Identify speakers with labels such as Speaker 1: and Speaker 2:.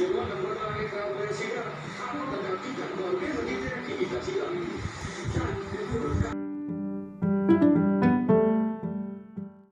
Speaker 1: Llegó a la